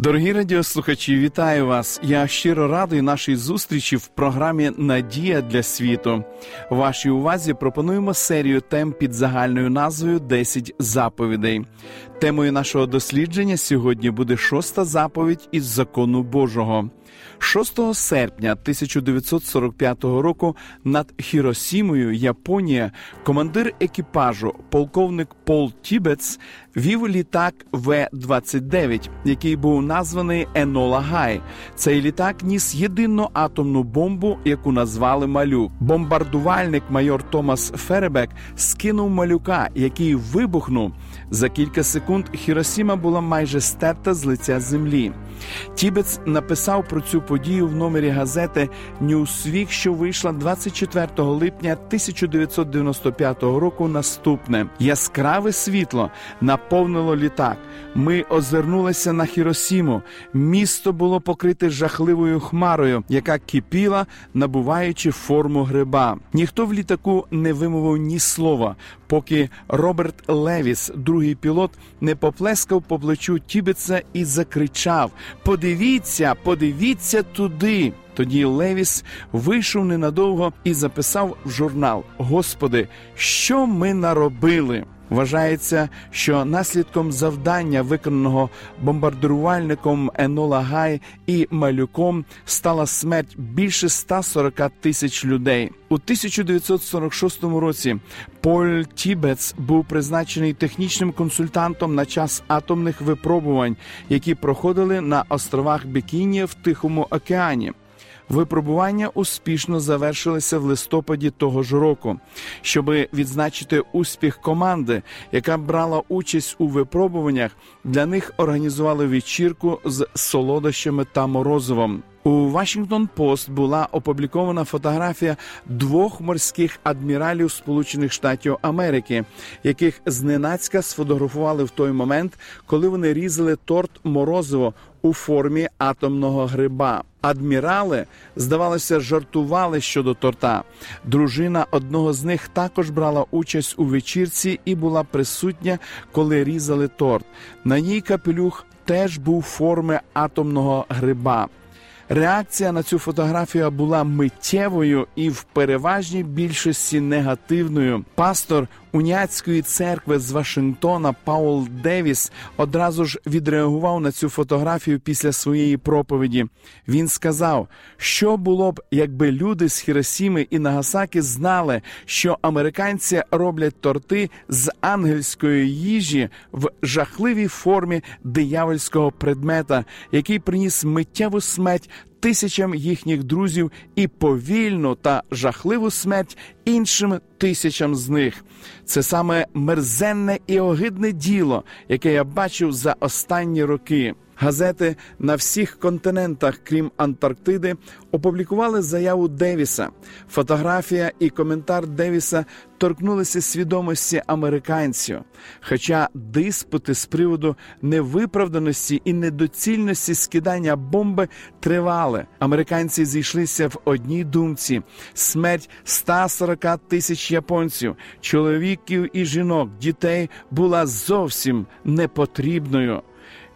Дорогі радіослухачі, вітаю вас! Я щиро радий нашій зустрічі в програмі Надія для світу. Вашій увазі пропонуємо серію тем під загальною назвою «10 заповідей. Темою нашого дослідження сьогодні буде шоста заповідь із закону Божого. 6 серпня 1945 року над Хіросімою, Японія, командир екіпажу, полковник Пол Тібец, вів літак В-29, який був названий Енола Гай. Цей літак ніс єдину атомну бомбу, яку назвали Малюк. Бомбардувальник майор Томас Феребек скинув малюка, який вибухнув. За кілька секунд Хіросіма була майже стерта з лиця землі. Тібец написав про цю подію в номері газети Ньюсвік, що вийшла 24 липня 1995 року. Наступне яскраве світло наповнило літак. Ми озирнулися на Хіросіму. Місто було покрите жахливою хмарою, яка кипіла, набуваючи форму гриба. Ніхто в літаку не вимовив ні слова, поки Роберт Левіс, другий пілот, не поплескав по плечу Тібетса і закричав: Подивіться, подивіться туди. Тоді Левіс вийшов ненадовго і записав в журнал: Господи, що ми наробили? Вважається, що наслідком завдання, виконаного бомбардирувальником Енола Гай і малюком, стала смерть більше 140 тисяч людей. У 1946 році Поль Тібец був призначений технічним консультантом на час атомних випробувань, які проходили на островах Бікіні в Тихому океані. Випробування успішно завершилися в листопаді того ж року. Щоби відзначити успіх команди, яка брала участь у випробуваннях, для них організували вечірку з солодощами та морозивом. У Вашингтон Пост була опублікована фотографія двох морських адміралів Сполучених Штатів Америки, яких зненацька сфотографували в той момент, коли вони різали торт морозиво у формі атомного гриба. Адмірали, здавалося, жартували щодо торта. Дружина одного з них також брала участь у вечірці і була присутня, коли різали торт. На ній капелюх теж був форми атомного гриба. Реакція на цю фотографію була миттєвою і в переважній більшості негативною. Пастор уняцької церкви з Вашингтона Паул Девіс одразу ж відреагував на цю фотографію після своєї проповіді. Він сказав, що було б, якби люди з Хіросіми і Нагасаки знали, що американці роблять торти з ангельської їжі в жахливій формі диявольського предмета, який приніс миттєву смерть тисячам їхніх друзів і повільну та жахливу смерть іншим тисячам з них. Це саме мерзенне і огидне діло, яке я бачив за останні роки. Газети на всіх континентах, крім Антарктиди, опублікували заяву Девіса. Фотографія і коментар Девіса торкнулися свідомості американців. Хоча диспути з приводу невиправданості і недоцільності скидання бомби тривали, американці зійшлися в одній думці: смерть 140 тисяч японців, чоловіків і жінок, дітей була зовсім непотрібною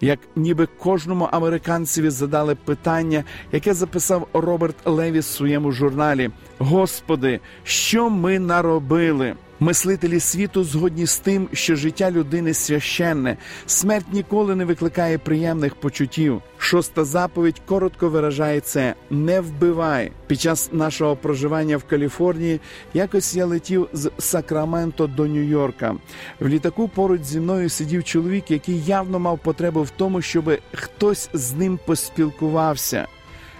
як ніби кожному американцеві задали питання, яке записав Роберт Леві в своєму журналі: Господи, що ми наробили? Мислителі світу згодні з тим, що життя людини священне, смерть ніколи не викликає приємних почуттів. Шоста заповідь коротко виражає це: не вбивай. Під час нашого проживання в Каліфорнії якось я летів з Сакраменто до Нью-Йорка. В літаку поруч зі мною сидів чоловік, який явно мав потребу в тому, щоб хтось з ним поспілкувався.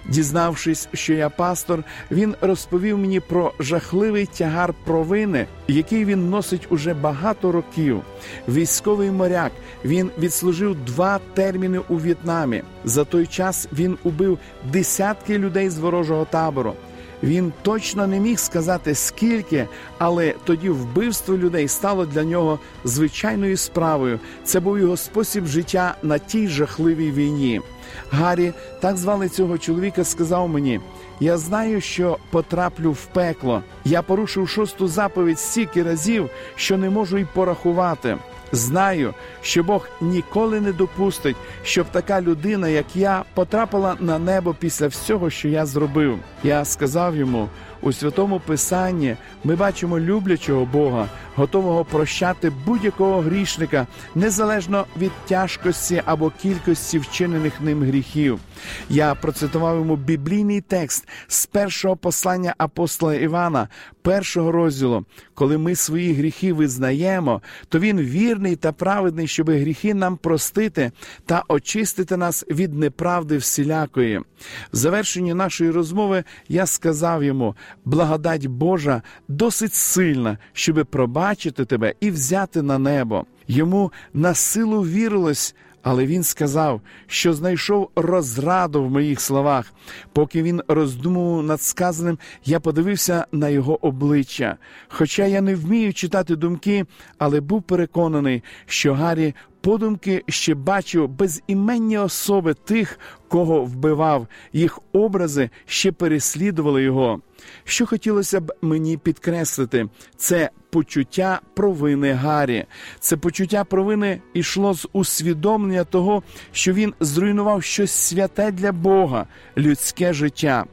Дізнавшись, що я пастор, він розповів мені про жахливий тягар провини, який він носить уже багато років. Військовий моряк він відслужив два терміни у В'єтнамі. За той час він убив десятки людей з ворожого табору. Він точно не міг сказати скільки, але тоді вбивство людей стало для нього звичайною справою. Це був його спосіб життя на тій жахливій війні. Гаррі, так звали цього чоловіка, сказав мені: я знаю, що потраплю в пекло. Я порушив шосту заповідь стільки разів, що не можу й порахувати. Знаю, що Бог ніколи не допустить, щоб така людина, як я, потрапила на небо після всього, що я зробив. Я сказав йому у святому Писанні ми бачимо люблячого Бога, готового прощати будь-якого грішника, незалежно від тяжкості або кількості вчинених ним гріхів. Я процитував йому біблійний текст з першого послання апостола Івана, першого розділу. Коли ми свої гріхи визнаємо, то він вірний та праведний, щоб гріхи нам простити та очистити нас від неправди всілякої. В завершенні нашої розмови я сказав йому: благодать Божа досить сильна, щоби пробачити тебе і взяти на небо. Йому на силу вірилось. Але він сказав, що знайшов розраду в моїх словах. Поки він роздумував над сказаним, я подивився на його обличчя. Хоча я не вмію читати думки, але був переконаний, що Гаррі подумки ще бачив безіменні особи тих, кого вбивав, їх образи ще переслідували його. Що хотілося б мені підкреслити, це почуття провини Гаррі. Це почуття провини йшло з усвідомлення того, що він зруйнував щось святе для Бога, людське життя.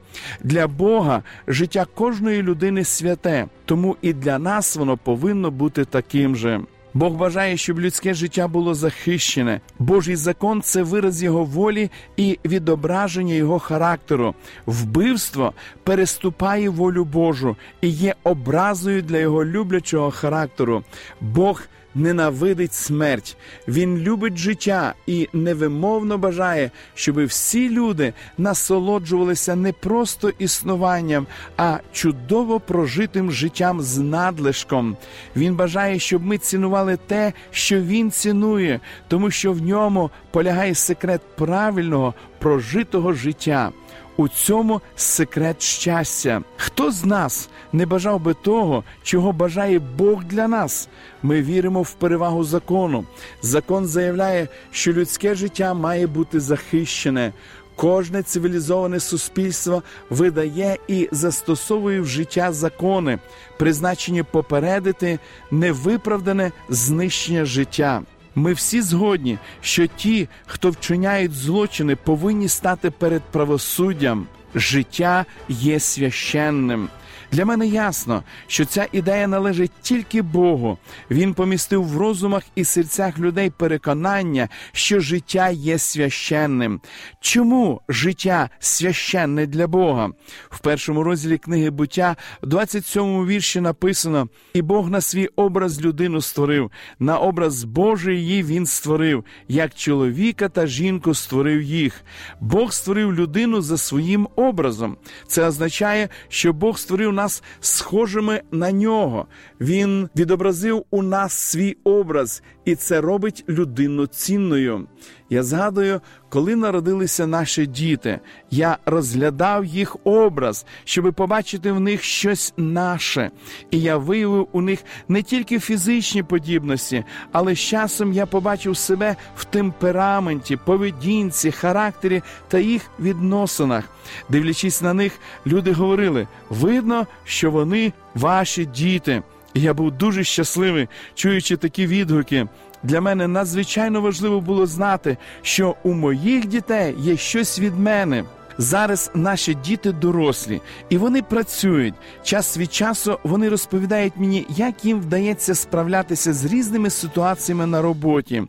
Для Бога життя кожної людини святе, тому і для нас воно повинно бути таким же. Бог бажає, щоб людське життя було захищене. Божий закон це вираз його волі і відображення його характеру. Вбивство переступає волю Божу і є образою для його люблячого характеру. Бог ненавидить смерть, він любить життя і невимовно бажає, щоб всі люди насолоджувалися не просто існуванням, а чудово прожитим життям з надлишком. Він бажає, щоб ми цінували те, що він цінує, тому що в ньому полягає секрет правильного прожитого життя. У цьому секрет щастя. Хто з нас не бажав би того, чого бажає Бог для нас? Ми віримо в перевагу закону. Закон заявляє, що людське життя має бути захищене. Кожне цивілізоване суспільство видає і застосовує в життя закони, призначені попередити невиправдане знищення життя. Ми всі згодні, що ті, хто вчиняють злочини, повинні стати перед правосуддям. Життя є священним. Для мене ясно, що ця ідея належить тільки Богу. Він помістив в розумах і серцях людей переконання, що життя є священним. Чому життя священне для Бога? В першому розділі книги буття, в 27 вірші написано: І Бог на свій образ людину створив, на образ Божий її він створив, як чоловіка та жінку створив їх. Бог створив людину за своїм образом. Це означає, що Бог створив нас схожими на нього. Він відобразив у нас свій образ, і це робить людину цінною. Я згадую, коли народилися наші діти, я розглядав їх образ, щоб побачити в них щось наше, і я виявив у них не тільки фізичні подібності, але з часом я побачив себе в темпераменті, поведінці, характері та їх відносинах. Дивлячись на них, люди говорили: видно, що вони ваші діти. І я був дуже щасливий, чуючи такі відгуки. Для мене надзвичайно важливо було знати, що у моїх дітей є щось від мене. Зараз наші діти дорослі, і вони працюють. Час від часу вони розповідають мені, як їм вдається справлятися з різними ситуаціями на роботі.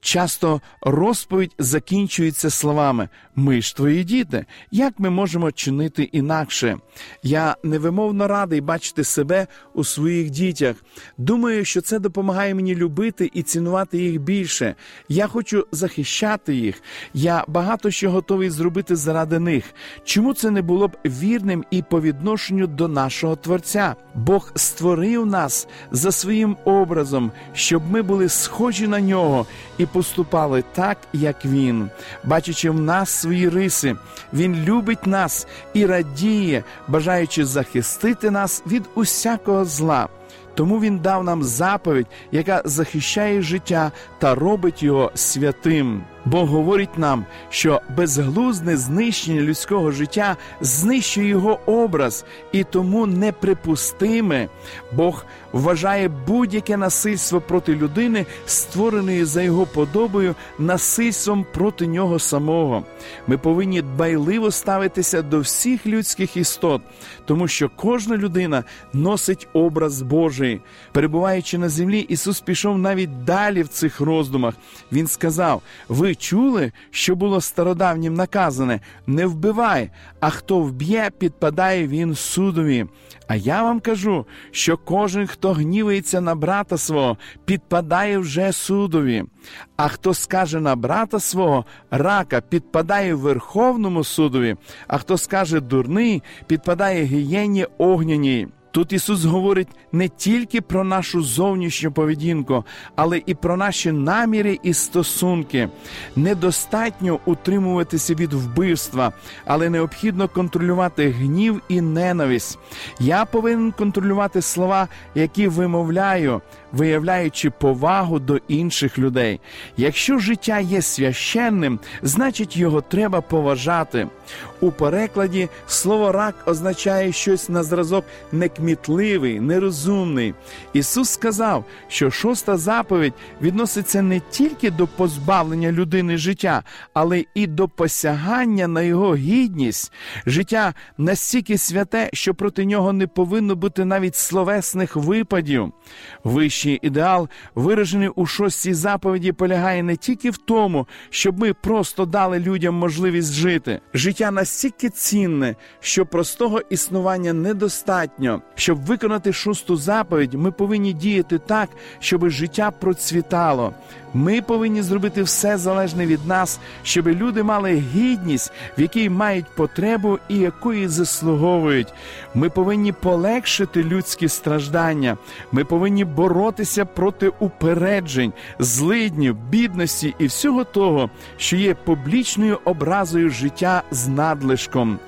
Часто розповідь закінчується словами Ми ж твої діти. Як ми можемо чинити інакше? Я невимовно радий бачити себе у своїх дітях. Думаю, що це допомагає мені любити і цінувати їх більше. Я хочу захищати їх. Я багато що готовий зробити заради них. Чому це не було б вірним і по відношенню до нашого Творця? Бог створив нас за своїм образом, щоб ми були схожі на нього і поступали так, як він. Бачачи в нас свої риси, він любить нас і радіє, бажаючи захистити нас від усякого зла. Тому він дав нам заповідь, яка захищає життя та робить його святим. Бог говорить нам, що безглузне знищення людського життя знищує його образ і тому неприпустиме. Бог вважає будь-яке насильство проти людини, створеної за його подобою, насильством проти нього самого. Ми повинні дбайливо ставитися до всіх людських істот, тому що кожна людина носить образ Божий. Перебуваючи на землі, Ісус пішов навіть далі в цих роздумах. Він сказав: Ви чули, що було стародавнім наказане: не вбивай, а хто вб'є, підпадає він судові. А я вам кажу, що кожен, хто гнівається на брата свого, підпадає вже судові. А хто скаже на брата свого рака, підпадає Верховному судові, а хто скаже дурний, підпадає гієнні огняній. Тут Ісус говорить не тільки про нашу зовнішню поведінку, але і про наші наміри і стосунки. Недостатньо утримуватися від вбивства, але необхідно контролювати гнів і ненависть. Я повинен контролювати слова, які вимовляю, виявляючи повагу до інших людей. Якщо життя є священним, значить його треба поважати. У перекладі слово рак означає щось на зразок некмітливий, нерозумний. Ісус сказав, що шоста заповідь відноситься не тільки до позбавлення людини життя, але і до посягання на його гідність. Життя настільки святе, що проти нього не повинно бути навіть словесних випадів. Вищий ідеал, виражений у шостій заповіді, полягає не тільки в тому, щоб ми просто дали людям можливість жити. Життя настільки цінне, що простого існування недостатньо. Щоб виконати шосту заповідь, ми повинні діяти так, щоб життя процвітало. Ми повинні зробити все залежне від нас, щоб люди мали гідність, в якій мають потребу і якої заслуговують. Ми повинні полегшити людські страждання. Ми повинні боротися проти упереджень, злиднів, бідності і всього того, що є публічною образою життя з надлишком.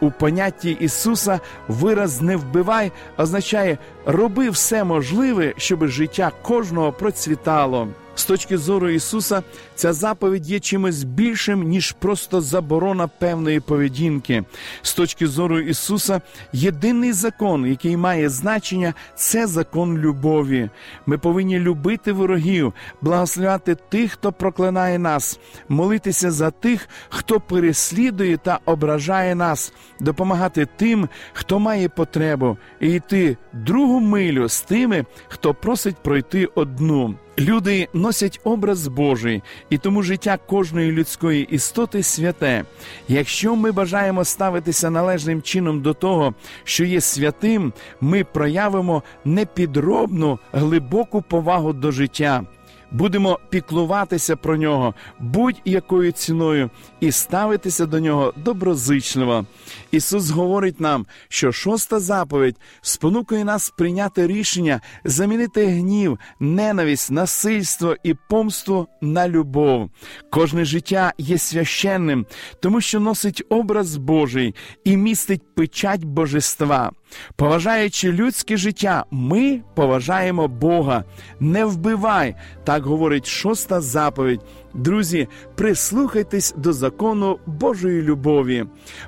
У понятті Ісуса вираз не вбивай означає роби все можливе, щоб життя кожного процвітало. З точки зору Ісуса, ця заповідь є чимось більшим, ніж просто заборона певної поведінки. З точки зору Ісуса, єдиний закон, який має значення, це закон любові. Ми повинні любити ворогів, благословляти тих, хто проклинає нас, молитися за тих, хто переслідує та ображає нас, допомагати тим, хто має потребу, і йти другу милю з тими, хто просить пройти одну. Люди носять образ Божий, і тому життя кожної людської істоти святе. Якщо ми бажаємо ставитися належним чином до того, що є святим, ми проявимо непідробну глибоку повагу до життя. Будемо піклуватися про нього будь-якою ціною і ставитися до нього доброзичливо. Ісус говорить нам, що шоста заповідь спонукує нас прийняти рішення замінити гнів, ненависть, насильство і помство на любов. Кожне життя є священним, тому що носить образ Божий і містить печать божества. Поважаючи людське життя, ми поважаємо Бога. Не вбивай, так говорить шоста заповідь. Друзі, прислухайтесь до закону Божої любові.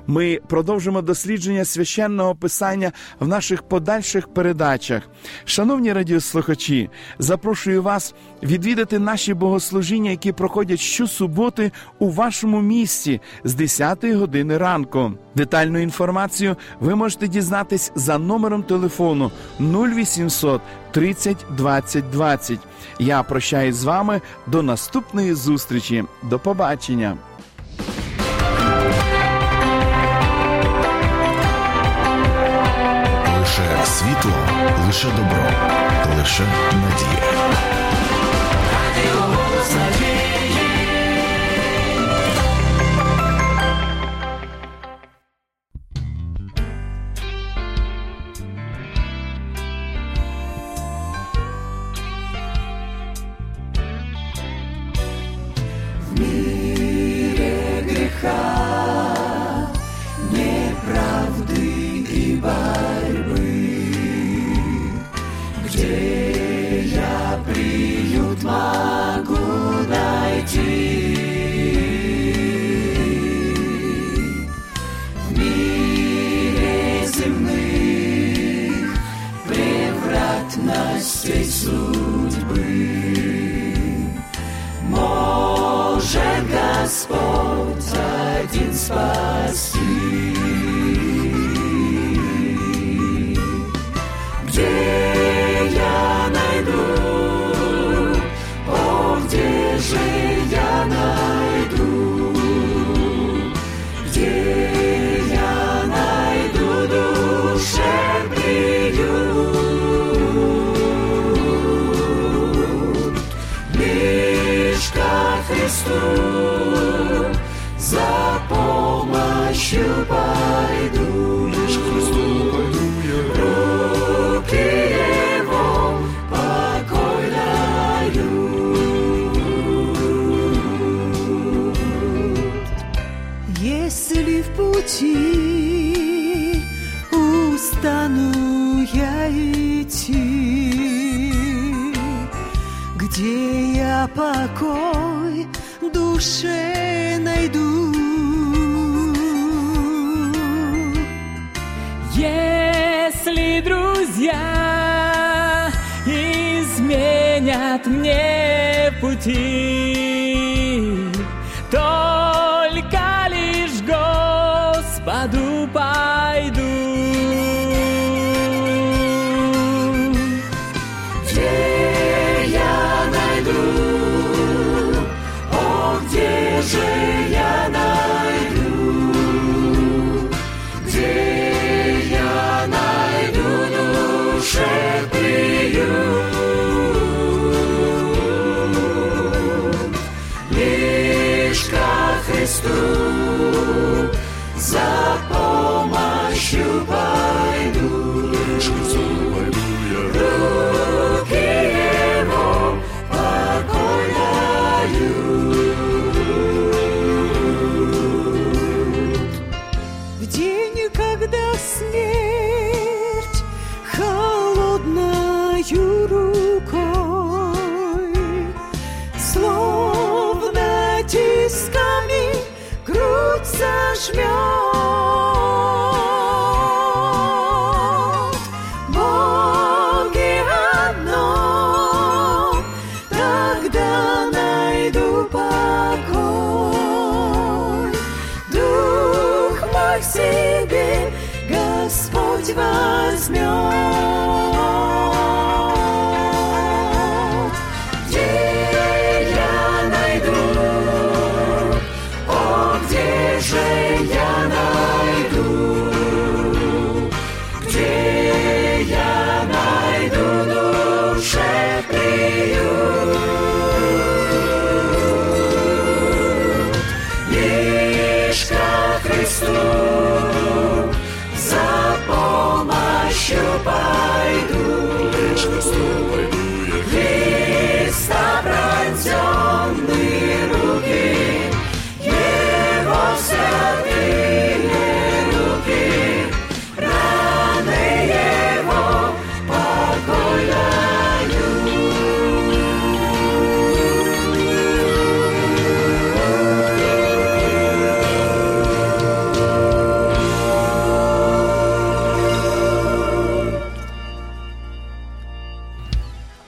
Ми продовжимо дослідження священного писання в наших подальших передачах. Шановні радіослухачі, запрошую вас відвідати наші богослужіння, які проходять щосуботи у вашому місті з 10 години ранку. Детальну інформацію ви можете дізнатись за номером телефону 0800 30 20 20. Я прощаюсь з вами до наступної зустрічі. До побачення. Лише світло, лише добро, лише надія. властей судьбы. Может Господь один спасти. Христу, за помощью пойду. Лишь к Христу пойду я. Руки Его покой дают. Если в пути устану я идти, где я покой, душе найду. Если друзья изменят мне пути, Христу за помощью пойду. возьмет